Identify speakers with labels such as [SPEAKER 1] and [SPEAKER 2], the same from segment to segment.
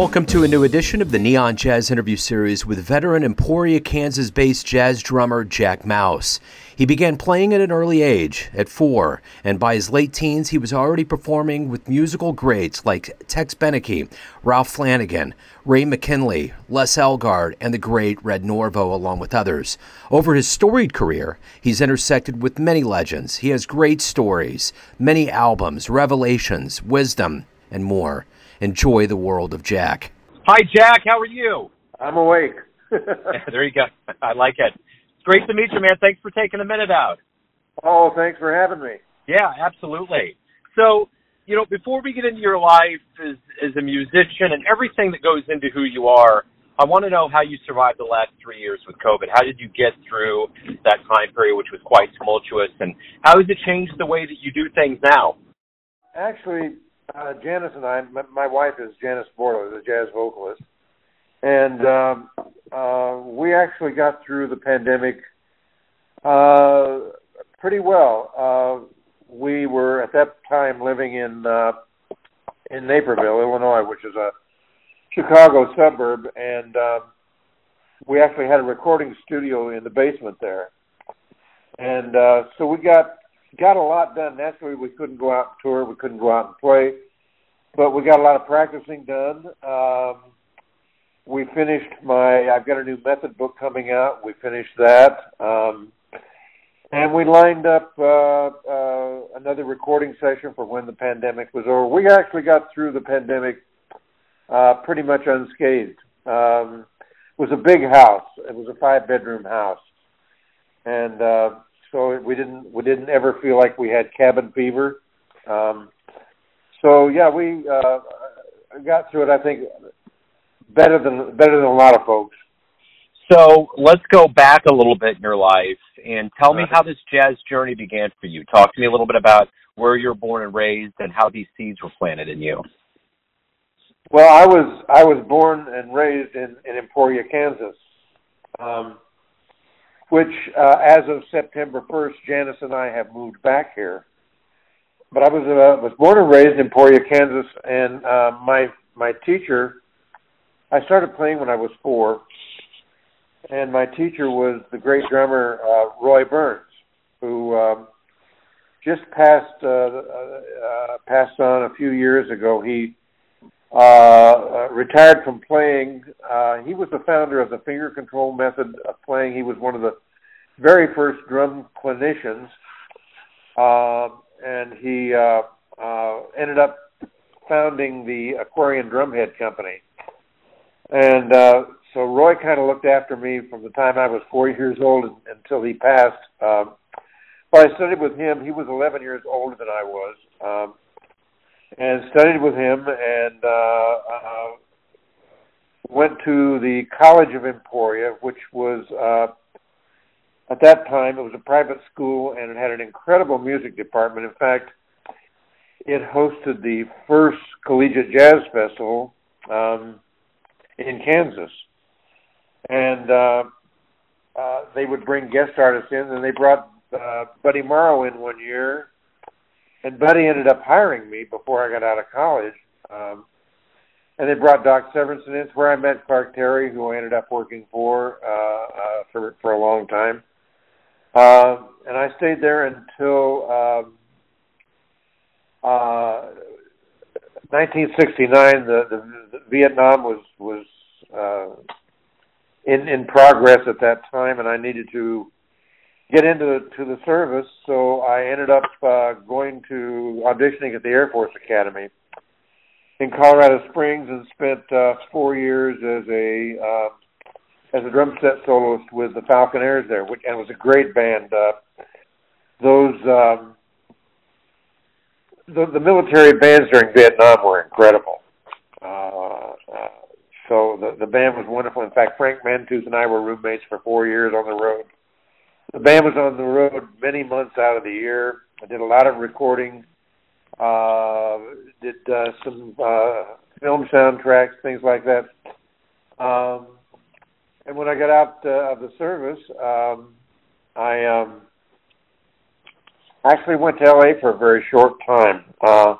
[SPEAKER 1] Welcome to a new edition of the Neon Jazz interview series with veteran Emporia, Kansas based jazz drummer Jack Mouse. He began playing at an early age, at four, and by his late teens, he was already performing with musical greats like Tex Beneke, Ralph Flanagan, Ray McKinley, Les Elgart, and the great Red Norvo, along with others. Over his storied career, he's intersected with many legends. He has great stories, many albums, revelations, wisdom, and more. Enjoy the world of Jack.
[SPEAKER 2] Hi, Jack. How are you?
[SPEAKER 3] I'm awake.
[SPEAKER 2] there you go. I like it. It's great to meet you, man. Thanks for taking a minute out.
[SPEAKER 3] Oh, thanks for having me.
[SPEAKER 2] Yeah, absolutely. So, you know, before we get into your life as as a musician and everything that goes into who you are, I want to know how you survived the last three years with COVID. How did you get through that time period, which was quite tumultuous, and how has it changed the way that you do things now?
[SPEAKER 3] Actually, uh, Janice and I, my, wife is Janice Borla, the jazz vocalist, and um, uh, we actually got through the pandemic uh, pretty well. Uh, we were at that time living in uh, in Naperville, Illinois, which is a Chicago suburb, and uh, we actually had a recording studio in the basement there. And uh, so we got got a lot done. Naturally, we couldn't go out and tour, we couldn't go out and play, but we got a lot of practicing done. Um, we finished my. I've got a new method book coming out. We finished that, um, and we lined up uh, uh, another recording session for when the pandemic was over. We actually got through the pandemic uh, pretty much unscathed. Um, it was a big house. It was a five bedroom house, and uh, so we didn't we didn't ever feel like we had cabin fever. Um, so yeah, we uh, got through it. I think better than better than a lot of folks.
[SPEAKER 2] So let's go back a little bit in your life and tell me how this jazz journey began for you. Talk to me a little bit about where you were born and raised and how these seeds were planted in you.
[SPEAKER 3] Well, I was I was born and raised in, in Emporia, Kansas. Um, which uh, as of September 1st, Janice and I have moved back here. But I was uh, was born and raised in Emporia, Kansas, and uh, my my teacher. I started playing when I was four, and my teacher was the great drummer uh, Roy Burns, who um, just passed uh, uh, passed on a few years ago. He uh, uh, retired from playing. Uh, he was the founder of the finger control method of playing. He was one of the very first drum clinicians, uh, and he uh, uh, ended up founding the Aquarian Drumhead Company. And uh, so Roy kind of looked after me from the time I was four years old until he passed. Um, but I studied with him. He was 11 years older than I was. Um, and studied with him and uh, uh, went to the College of Emporia, which was uh, at that time it was a private school and it had an incredible music department. In fact, it hosted the first collegiate jazz festival um, in Kansas, and uh, uh, they would bring guest artists in, and they brought uh, Buddy Morrow in one year and Buddy ended up hiring me before I got out of college. Um, and they brought Doc Severinsen in. Where I met Clark Terry, who I ended up working for uh, uh, for for a long time. Uh, and I stayed there until um, uh, 1969. The, the, the Vietnam was was uh, in in progress at that time, and I needed to get into to the service, so I ended up uh, going to auditioning at the Air Force Academy in Colorado Springs and spent uh, four years as a uh, as a drum set soloist with the Falconaires there, which and it was a great band. Uh, those um, the, the military bands during Vietnam were incredible. Uh, uh, so the the band was wonderful. In fact, Frank Mantooth and I were roommates for four years on the road the band was on the road many months out of the year. I did a lot of recording, uh, did uh, some uh, film soundtracks, things like that. Um, and when I got out uh, of the service, um, I um, actually went to LA for a very short time. Uh,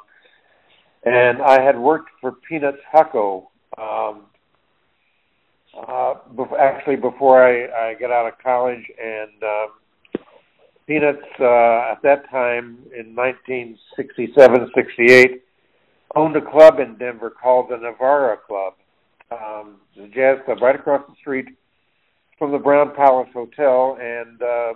[SPEAKER 3] and I had worked for Peanuts Hucko um, uh, actually before I, I got out of college, and um, Peanuts uh, at that time in 1967, 68 owned a club in Denver called the Navarre Club, um, the jazz club right across the street from the Brown Palace Hotel, and uh,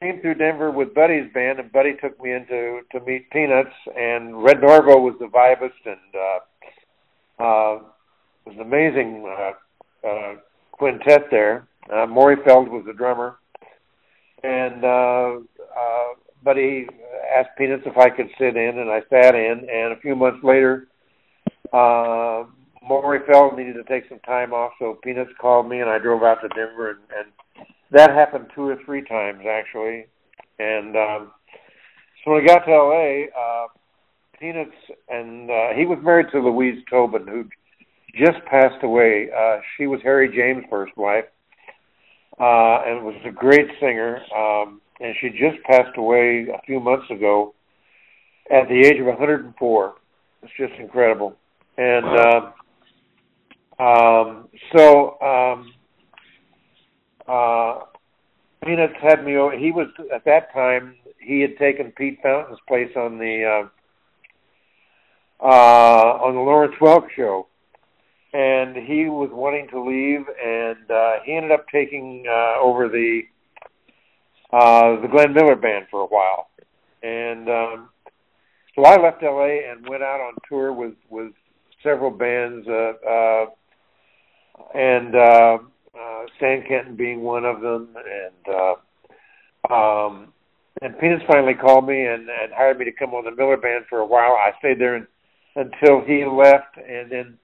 [SPEAKER 3] came through Denver with Buddy's band, and Buddy took me in to to meet Peanuts, and Red Norvo was the vibist, and uh, uh, it was an amazing uh, uh, quintet there. Uh, Morey Feld was the drummer, and uh, uh, Buddy asked Peanuts if I could sit in, and I sat in. And a few months later, uh, Morey Feld needed to take some time off, so Peanuts called me, and I drove out to Denver, and, and that happened two or three times actually. And um, so when I got to LA, uh, Peanuts and uh, he was married to Louise Tobin, who just passed away. Uh, she was Harry James' first wife, uh, and was a great singer. Um, and she just passed away a few months ago at the age of 104. It's just incredible. And uh, um, so um, uh, Peanuts had me over. He was at that time. He had taken Pete Fountain's place on the uh, uh, on the Lawrence Welk show, and he was wanting to leave, and uh, he ended up taking uh, over the uh, the Glenn Miller Band for a while, and um, so I left LA and went out on tour with with several bands, uh, uh, and uh, uh, Stan Kenton being one of them, and uh, um, and Peanuts finally called me and, and hired me to come on the Miller Band for a while. I stayed there and, until he left, and then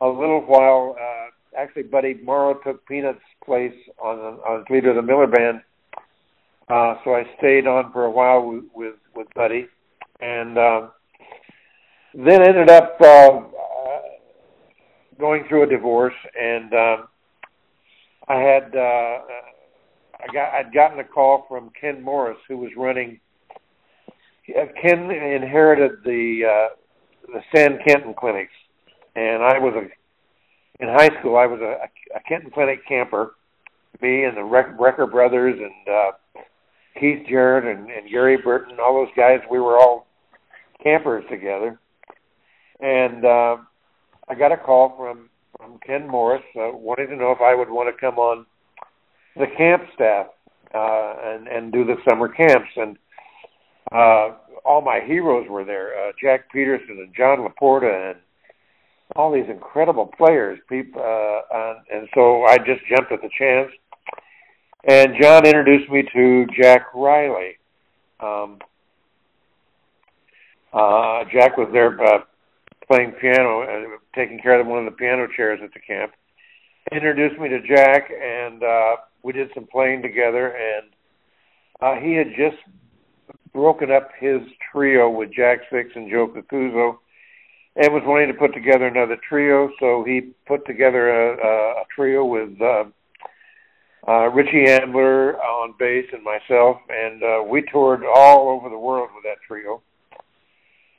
[SPEAKER 3] a little while. Uh, actually, Buddy Morrow took Peanuts' place on on leader of the Miller Band uh, so I stayed on for a while with with, with Buddy, and um, then ended up uh, uh, going through a divorce. And um, I had uh, I got I'd gotten a call from Ken Morris, who was running. Uh, Ken inherited the uh, the Stan Kenton clinics, and I was a in high school. I was a, a Kenton clinic camper. Me and the Brecker brothers and uh, Keith Jarrett and, and Gary Burton, all those guys, we were all campers together. And uh, I got a call from from Ken Morris uh, wanting to know if I would want to come on the camp staff uh, and and do the summer camps. And uh, all my heroes were there: uh, Jack Petersen and John Laporta and all these incredible players. People, uh, and, and so I just jumped at the chance and John introduced me to Jack Reilly. Um, uh, Jack was there uh, playing piano, uh, taking care of one of the piano chairs at the camp. Introduced me to Jack, and uh, we did some playing together. And uh, he had just broken up his trio with Jack Six and Joe Cocuzzo, and was wanting to put together another trio. So he put together a, a, trio with. Uh, uh, Richie Ambler on bass and myself, and uh, we toured all over the world with that trio.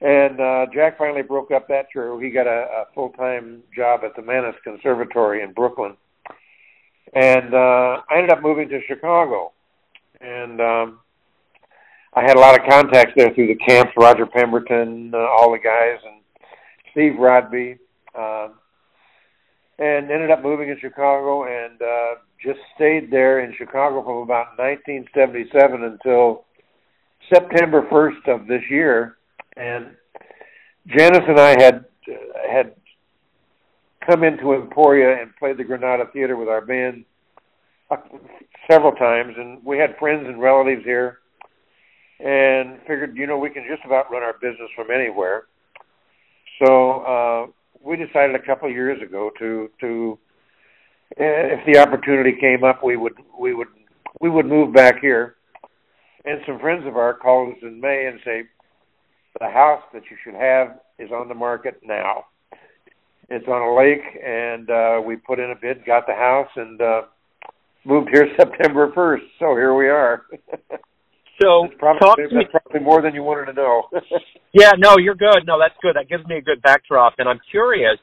[SPEAKER 3] And uh, Jack finally broke up that trio. He got a, a full-time job at the Mannes Conservatory in Brooklyn, and uh, I ended up moving to Chicago. And um, I had a lot of contacts there through the camps, Roger Pemberton, uh, all the guys, and Steve Rodby. Uh, and ended up moving to Chicago and uh, just stayed there in Chicago from about 1977 until September 1st of this year. And Janice and I had had come into Emporia and played the Granada Theater with our band uh, several times, and we had friends and relatives here, and figured, you know, we can just about run our business from anywhere. So uh, we decided a couple of years ago to to if the opportunity came up, we would we would we would move back here. And some friends of ours called us in May and say, the house that you should have is on the market now. It's on a lake, and uh, we put in a bid, got the house, and uh, moved here September 1st. So here we are.
[SPEAKER 2] So
[SPEAKER 3] probably, that's probably more than you wanted to know.
[SPEAKER 2] yeah, no, you're good. No, that's good. That gives me a good backdrop, and I'm curious.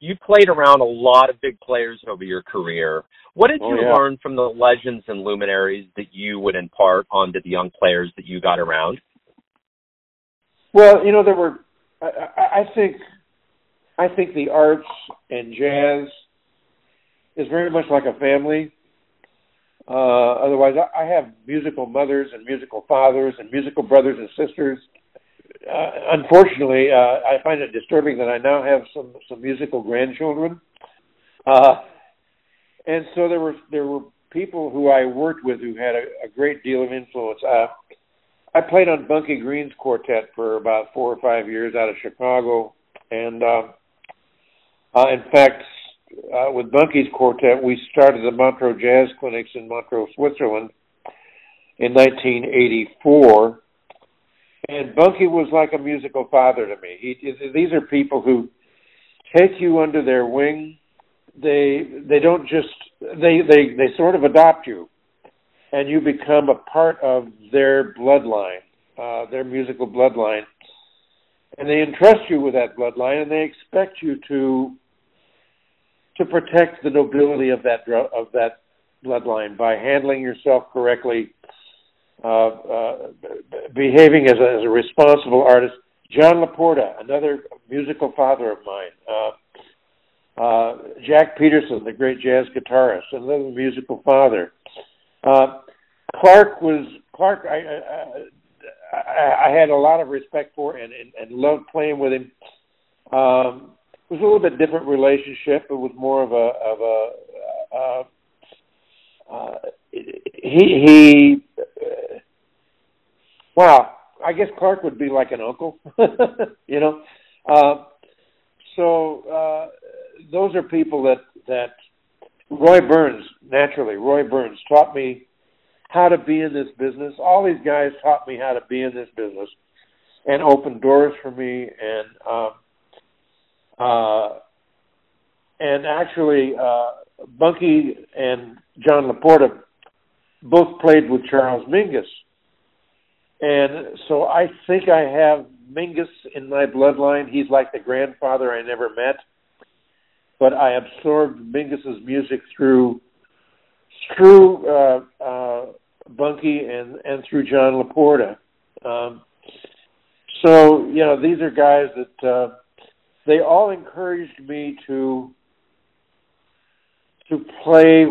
[SPEAKER 2] you played around a lot of big players over your career. What did
[SPEAKER 3] Oh,
[SPEAKER 2] you
[SPEAKER 3] yeah.
[SPEAKER 2] learn from the legends and luminaries that you would impart onto the young players that you got around?
[SPEAKER 3] Well, you know, there were. I I think, I think the arts and jazz is very much like a family. Uh, otherwise, I, I have musical mothers and musical fathers and musical brothers and sisters. Uh, unfortunately, uh, I find it disturbing that I now have some some musical grandchildren. Uh, and so there were there were people who I worked with who had a, a great deal of influence. Uh, I played on Bunky Green's quartet for about four or five years out of Chicago, and uh, uh, in fact, uh, with Bunky's quartet, we started the Montreux Jazz Clinics in Montreux, Switzerland, in 1984. And Bunky was like a musical father to me. He, these are people who take you under their wing. They they don't just they they they sort of adopt you and you become a part of their bloodline, uh, their musical bloodline, and they entrust you with that bloodline, and they expect you to to protect the nobility of that of that bloodline by handling yourself correctly, uh, uh, behaving as a, as a responsible artist. John Laporta, another musical father of mine. Uh, uh, Jack Petersen, the great jazz guitarist, another musical father. Uh, Clark was Clark. I, I I I had a lot of respect for and and, and loved playing with him. Um, it was a little bit different relationship. It was more of a of a uh, uh, he he. Uh, wow, I guess Clark would be like an uncle, you know. Uh, so uh, those are people that that Roy Burns naturally. Roy Burns taught me how to be in this business. All these guys taught me how to be in this business and opened doors for me. And um, uh, and actually, uh, Bunky and John Laporta both played with Charles Mingus. And so I think I have Mingus in my bloodline. He's like the grandfather I never met but I absorbed Mingus's music through through uh, uh, Bunky and and through John Laporta. Um, so you know these are guys that uh, they all encouraged me to to play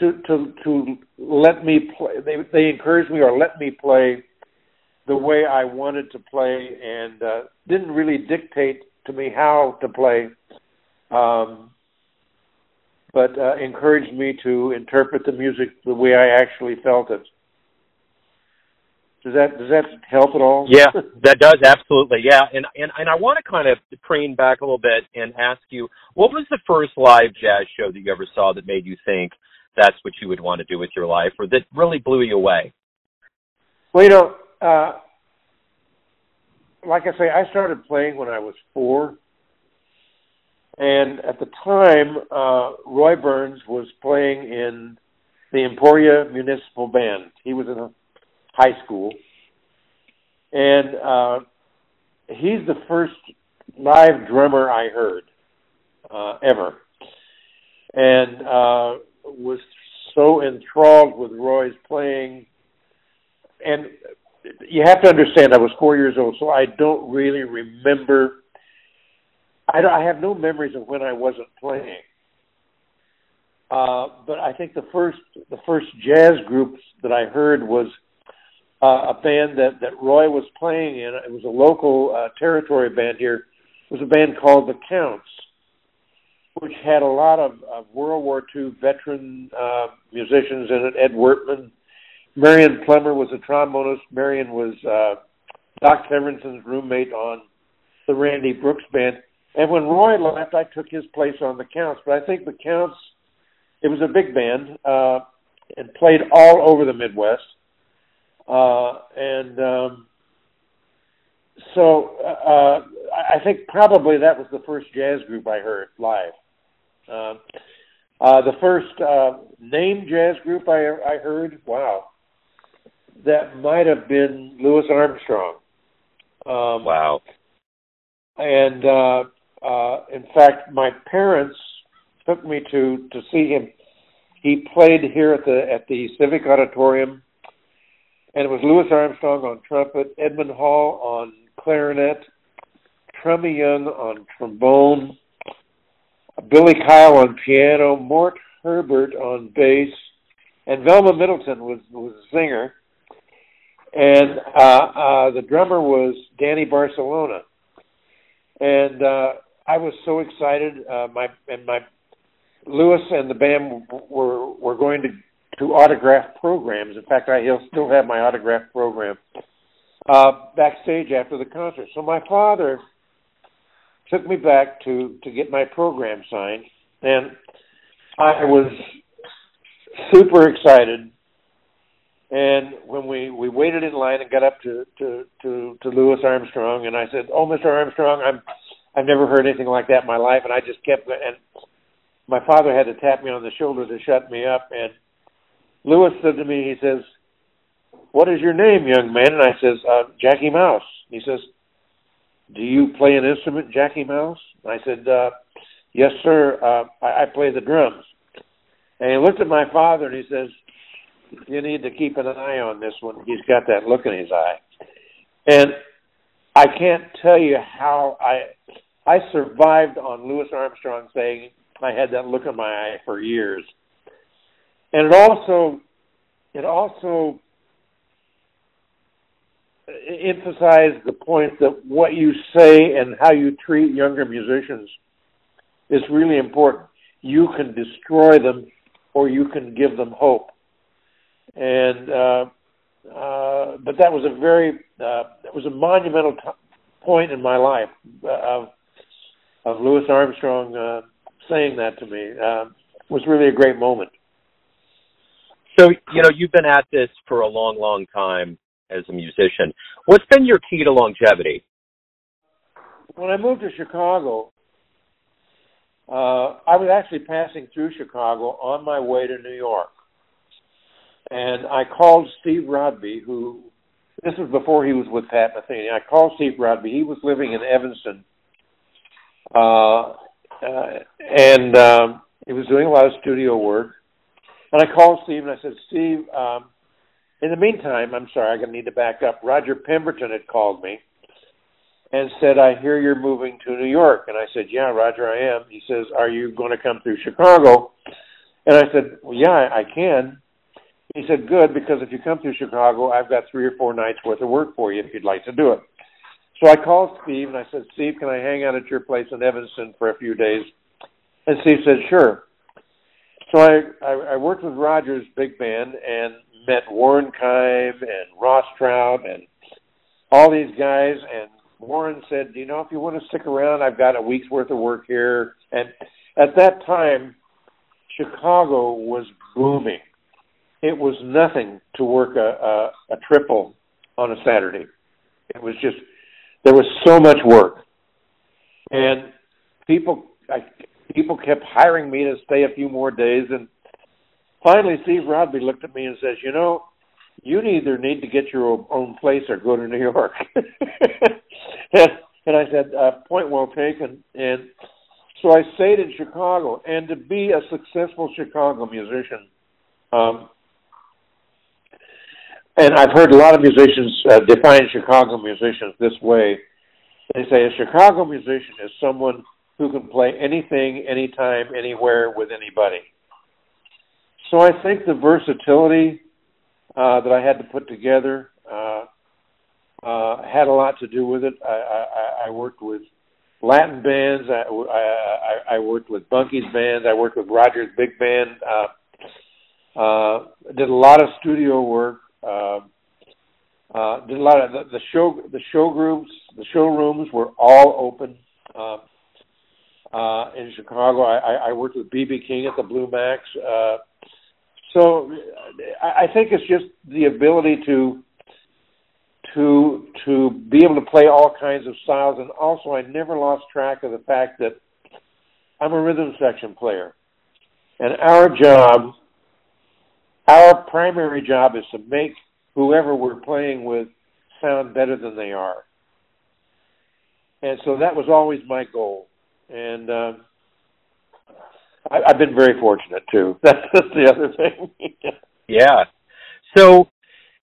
[SPEAKER 3] to to to let me play. They they encouraged me or let me play the way I wanted to play and uh, didn't really dictate to me how to play, um, but uh, encouraged me to interpret the music the way I actually felt it. Does that does that help at all?
[SPEAKER 2] Yeah, that does absolutely. Yeah, and and and I want to kind of preen back a little bit and ask you, what was the first live jazz show that you ever saw that made you think that's what you would want to do with your life, or that really blew you away?
[SPEAKER 3] Well, you know, uh, like I say, I started playing when I was four, and at the time, uh, Roy Burns was playing in the Emporia Municipal Band. He was in a high school, and uh, he's the first live drummer I heard uh, ever, and uh, was so enthralled with Roy's playing. And you have to understand, I was four years old, so I don't really remember. I, don't, I have no memories of when I wasn't playing. Uh, but I think the first the first jazz groups that I heard was uh, a band that that Roy was playing in. It was a local uh, territory band here. It was a band called the Counts, which had a lot of, of World War II veteran uh, musicians in it. Ed Wertman, Marion Plummer was a trombonist. Marion was uh, Doc Severinsen's roommate on the Randy Brooks band. And when Roy left, I took his place on the Counts. But I think the Counts, it was a big band uh, and played all over the Midwest. Uh, and um, so uh, I think probably that was the first jazz group I heard live. Uh, uh, the first uh, named jazz group I, I heard, wow, that might have been Louis Armstrong. Um,
[SPEAKER 2] Wow.
[SPEAKER 3] and uh, uh, in fact, my parents took me to to see him. He played here at the at the Civic Auditorium, and it was Louis Armstrong on trumpet, Edmund Hall on clarinet, Trummy Young on trombone, Billy Kyle on piano, Mort Herbert on bass, and Velma Middleton was was a singer, and uh, uh, the drummer was Danny Barcelona, and uh, I was so excited. Uh, my and my Louis and the band were were going to to autograph programs. In fact, I still have my autograph program uh, backstage after the concert. So my father took me back to to get my program signed, and I was super excited. And when we we waited in line and got up to to to, to Louis Armstrong, and I said, "Oh, Mr. Armstrong, I'm I've never heard anything like that in my life," and I just kept and my father had to tap me on the shoulder to shut me up. And Louis said to me, he says, "What is your name, young man?" And I says, uh, "Jackie Mouse." He says, "Do you play an instrument, Jackie Mouse?" And I said, uh, "Yes, sir. Uh, I, I play the drums." And he looked at my father and he says, "You need to keep an eye on this one. He's got that look in his eye." And I can't tell you how I I survived on Louis Armstrong saying I had that look in my eye for years. And it also it also emphasized the point that what you say and how you treat younger musicians is really important. You can destroy them or you can give them hope. And uh, uh, but that was a very uh, it was a monumental t- point in my life uh, of of Louis Armstrong uh, saying that to me. Uh, was really a great moment.
[SPEAKER 2] So you know you've been at this for a long, long time as a musician. What's been your key to longevity?
[SPEAKER 3] When I moved to Chicago, uh, I was actually passing through Chicago on my way to New York. And I called Steve Rodby, who, this was before he was with Pat Metheny. I called Steve Rodby. He was living in Evanston. Uh, uh, and um, he was doing a lot of studio work. And I called Steve and I said, Steve, um, in the meantime, I'm sorry, I'm going to need to back up. Roger Pemberton had called me and said, I hear you're moving to New York. And I said, Yeah, Roger, I am. He says, Are you going to come through Chicago? And I said, Well, yeah, I can. He said, Good, because if you come through Chicago, I've got three or four nights worth of work for you if you'd like to do it. So I called Steve and I said, Steve, can I hang out at your place in Evanston for a few days? And Steve said, Sure. So I, I, I worked with Rogers big band and met Warren Kime and Ross Trout and all these guys and Warren said, "You know, if you want to stick around, I've got a week's worth of work here." And at that time, Chicago was booming. It was nothing to work a, a, a triple on a Saturday. It was just there was so much work, and people I, people kept hiring me to stay a few more days. And finally, Steve Rodby looked at me and says, "You know, you either need to get your own place or go to New York." and, I said, uh, "Point well taken." And so I stayed in Chicago, and to be a successful Chicago musician, um, and I've heard a lot of musicians uh, define Chicago musicians this way. They say a Chicago musician is someone who can play anything, anytime, anywhere with anybody. So I think the versatility uh, that I had to put together uh, uh, had a lot to do with it. I, I, I worked with Latin bands. I, I, I worked with Bunky's band. I worked with Rogers Big Band. Uh, uh, did a lot of studio work. Uh, uh, did a lot of the, the show. The show groups, the showrooms were all open uh, uh, in Chicago. I, I worked with BB King at the Blue Max. Uh, so I, I think it's just the ability to to to be able to play all kinds of styles and also I never lost track of the fact that I'm a rhythm section player. And our job our primary job is to make whoever we're playing with sound better than they are. And so that was always my goal. And uh, I, I've been very fortunate too. That's, the other thing.
[SPEAKER 2] yeah. So,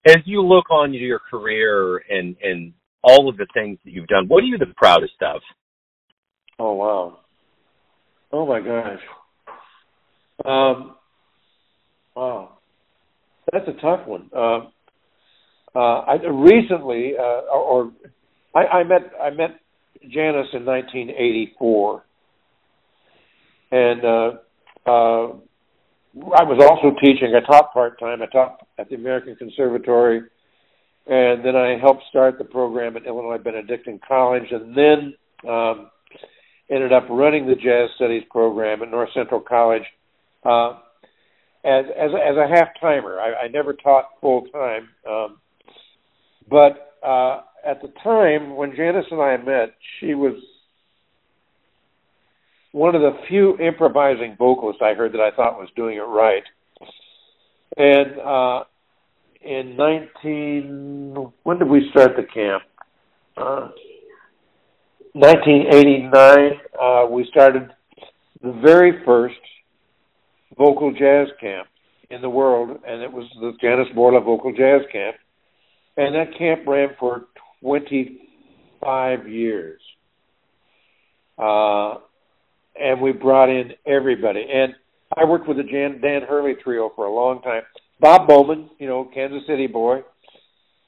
[SPEAKER 2] as you look on your career and and all of the things that you've done, what are you the proudest of?
[SPEAKER 3] Oh wow! Oh my gosh! Um, wow, that's a tough one. Uh, uh, I recently, uh, or I, I met I met Janice in 1984, and uh, uh, I was also teaching. I taught part time. I taught at the American Conservatory, and then I helped start the program at Illinois Benedictine College, and then um, ended up running the Jazz Studies program at North Central College uh, as as as a half timer. I, I never taught full time, um, but uh, at the time when Janice and I met, she was one of the few improvising vocalists I heard that I thought was doing it right. And uh, in 19, when did we start the camp? Uh, 1989, uh, we started the very first vocal jazz camp in the world, and it was the Janice Borla Vocal Jazz Camp. And that camp ran for 25 years. Uh, and we brought in everybody. And I worked with the Jan, Dan Haerle trio for a long time. Bob Bowman, you know, Kansas City boy,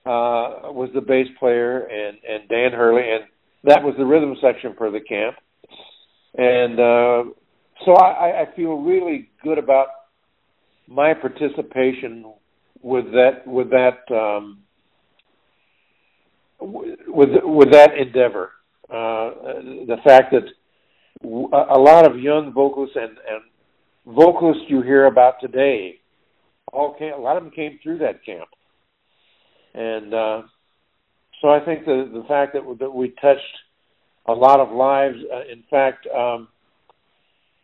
[SPEAKER 3] uh, was the bass player, and and Dan Haerle, and that was the rhythm section for the camp. And uh, so I, I feel really good about my participation with that with that um, with with that endeavor. Uh, the fact that a lot of young vocalists and, and vocalists you hear about today, all came, a lot of them came through that camp, and uh, so I think the the fact that that we touched a lot of lives. Uh, in fact, um,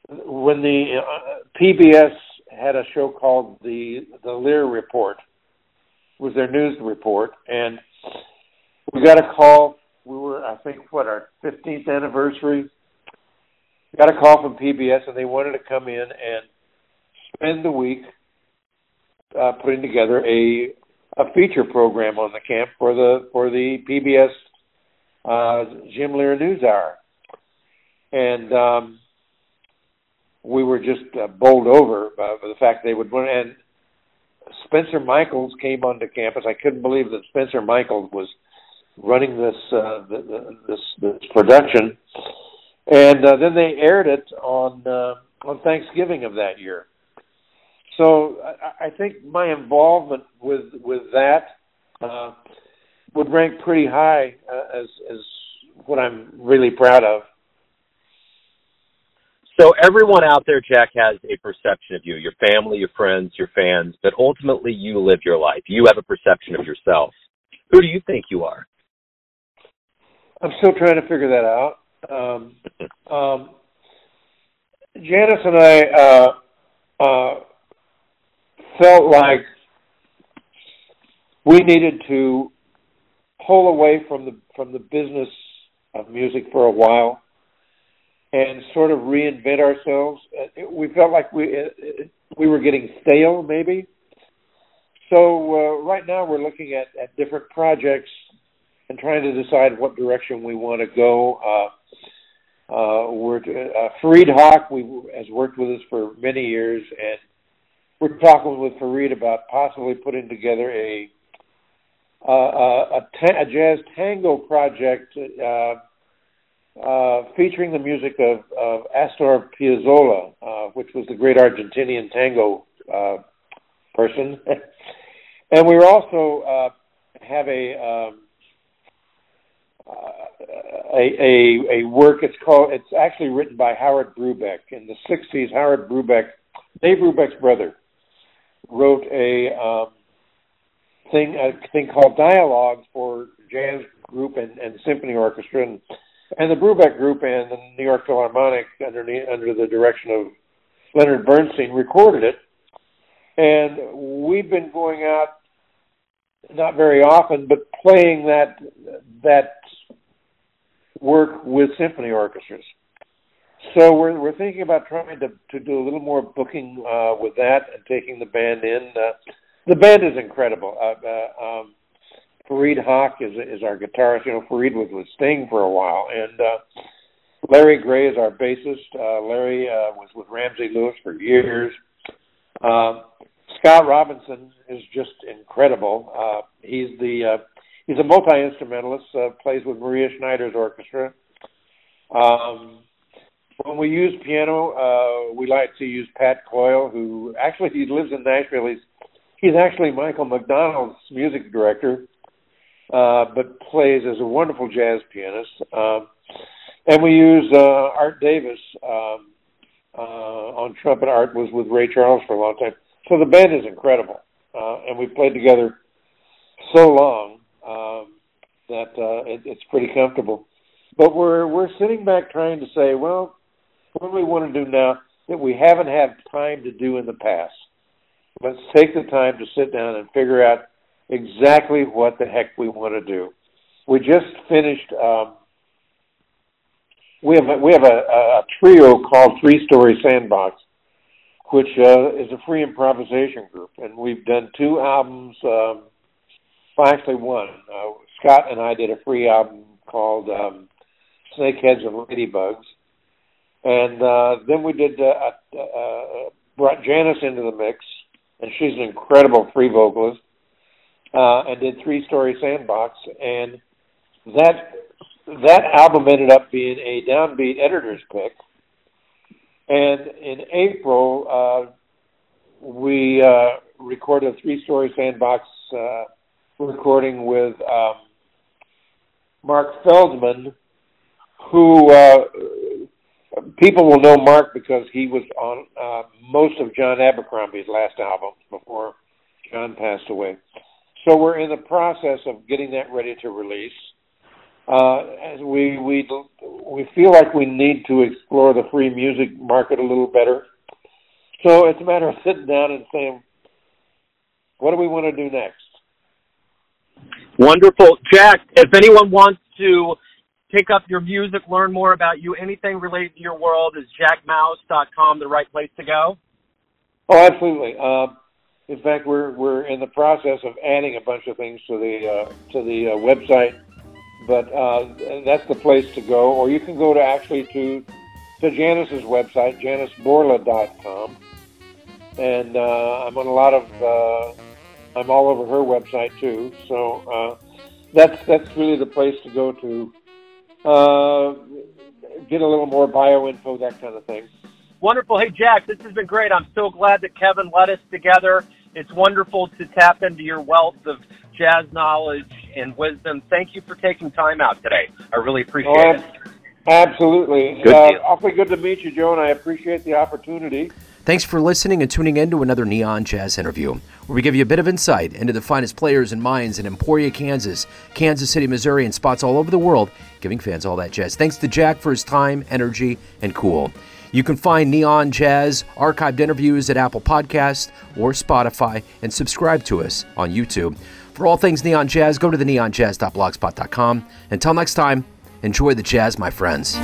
[SPEAKER 3] when the uh, PBS had a show called the the Lehrer Report, was their news report, and we got a call. We were, I think, what our 15th anniversary. We Got a call from PBS, and they wanted to come in and spend the week uh, putting together a a feature program on the camp for the for the PBS uh, Jim Lehrer News Hour, and um, we were just uh, bowled over by, the fact they would win. And Spencer Michaels came onto campus. I couldn't believe that Spencer Michaels was running this uh, this this production, and uh, then they aired it on uh, on Thanksgiving of that year. So I, I think my involvement with with that uh, would rank pretty high uh, as as what I'm really proud of.
[SPEAKER 2] So everyone out there, Jack, has a perception of you, your family, your friends, your fans, but ultimately you live your life. You have a perception of yourself. Who do you think you are?
[SPEAKER 3] I'm still trying to figure that out. Um, um, Janice and I uh, uh, felt like we needed to pull away from the from the business of music for a while and sort of reinvent ourselves. Uh, we felt like we uh, we were getting stale, maybe. So uh, right now we're looking at, at different projects and trying to decide what direction we want to go. Uh, uh, we're uh, Fareed Haque we has worked with us for many years, and we're talking with Fareed about possibly putting together a uh, a, ta- a jazz tango project uh, uh, featuring the music of, of Astor Piazzolla, uh, which was the great Argentinian tango uh, person. and we also uh, have a, um, uh, a, a a work. It's called. It's actually written by Howard Brubeck in the '60s. Howard Brubeck, Dave Brubeck's brother, wrote a um, thing a thing called Dialogues for jazz group and, and symphony orchestra. And and the Brubeck Group and the New York Philharmonic, under under the direction of Leonard Bernstein, recorded it. And we've been going out, not very often, but playing that that work with symphony orchestras. so we're we're thinking about trying to to do a little more booking uh, with that and taking the band in. Uh, the band is incredible. Uh, uh, um, Fareed Haque is is our guitarist. You know, Fareed was with Sting for a while, and uh, Larry Gray is our bassist. Uh, Larry uh, was with Ramsey Lewis for years. Uh, Scott Robinson is just incredible. Uh, he's the uh, he's a multi instrumentalist. Uh, plays with Maria Schneider's orchestra. Um, when we use piano, uh, we like to use Pat Coyle, who actually he lives in Nashville. He's he's actually Michael McDonald's music director, uh, but plays as a wonderful jazz pianist. Um, and we use uh, Art Davis um, uh, on trumpet. Art was with Ray Charles for a long time, so the band is incredible, uh, and we played together so long um, that uh, it, it's pretty comfortable. But we're we're sitting back trying to say, well, what do we want to do now that we haven't had time to do in the past? Let's take the time to sit down and figure out exactly what the heck we want to do. We just finished. Um, we have a, we have a, a trio called Three Story Sandbox, which uh, is a free improvisation group, and we've done two albums. Um, actually, one. Uh, Scott and I did a free album called um, Snakeheads and Ladybugs, and uh, then we did uh, uh, brought Janice into the mix, and she's an incredible free vocalist. Uh, and did Three Story Sandbox, and that that album ended up being a downbeat editor's pick. And in April, uh, we uh, recorded a Three Story Sandbox uh, recording with um, Mark Feldman, who uh, people will know Mark because he was on uh, most of John Abercrombie's last albums before John passed away. So we're in the process of getting that ready to release. Uh, as we we we feel like we need to explore the free music market a little better. So it's a matter of sitting down and saying, what do we want to do next?
[SPEAKER 2] Wonderful, Jack. If anyone wants to pick up your music, learn more about you, anything related to your world, is jackmouse.com the right place to go?
[SPEAKER 3] Oh, absolutely. Uh, in fact, we're we're in the process of adding a bunch of things to the uh, to the uh, website, but uh, that's the place to go. Or you can go to actually to to Janice's website, janiceborla.com, and uh, I'm on a lot of uh, I'm all over her website too. So uh, that's that's really the place to go to uh, get a little more bio info, that kind of thing.
[SPEAKER 2] Wonderful. Hey, Jack, this has been great. I'm so glad that Kevin led us together. It's wonderful to tap into your wealth of jazz knowledge and wisdom. Thank you for taking time out today. I really appreciate oh, it.
[SPEAKER 3] Absolutely. Good uh, awfully good to meet you, Joe, and I appreciate the opportunity.
[SPEAKER 1] Thanks for listening and tuning in to another Neon Jazz interview, where we give you a bit of insight into the finest players and minds in Emporia, Kansas, Kansas City, Missouri, and spots all over the world, giving fans all that jazz. Thanks to Jack for his time, energy, and cool. You can find Neon Jazz archived interviews at Apple Podcast or Spotify and subscribe to us on YouTube. For all things Neon Jazz, go to the neonjazz.blogspot.com. Until next time, enjoy the jazz, my friends.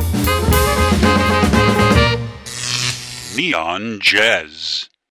[SPEAKER 4] Neon Jazz.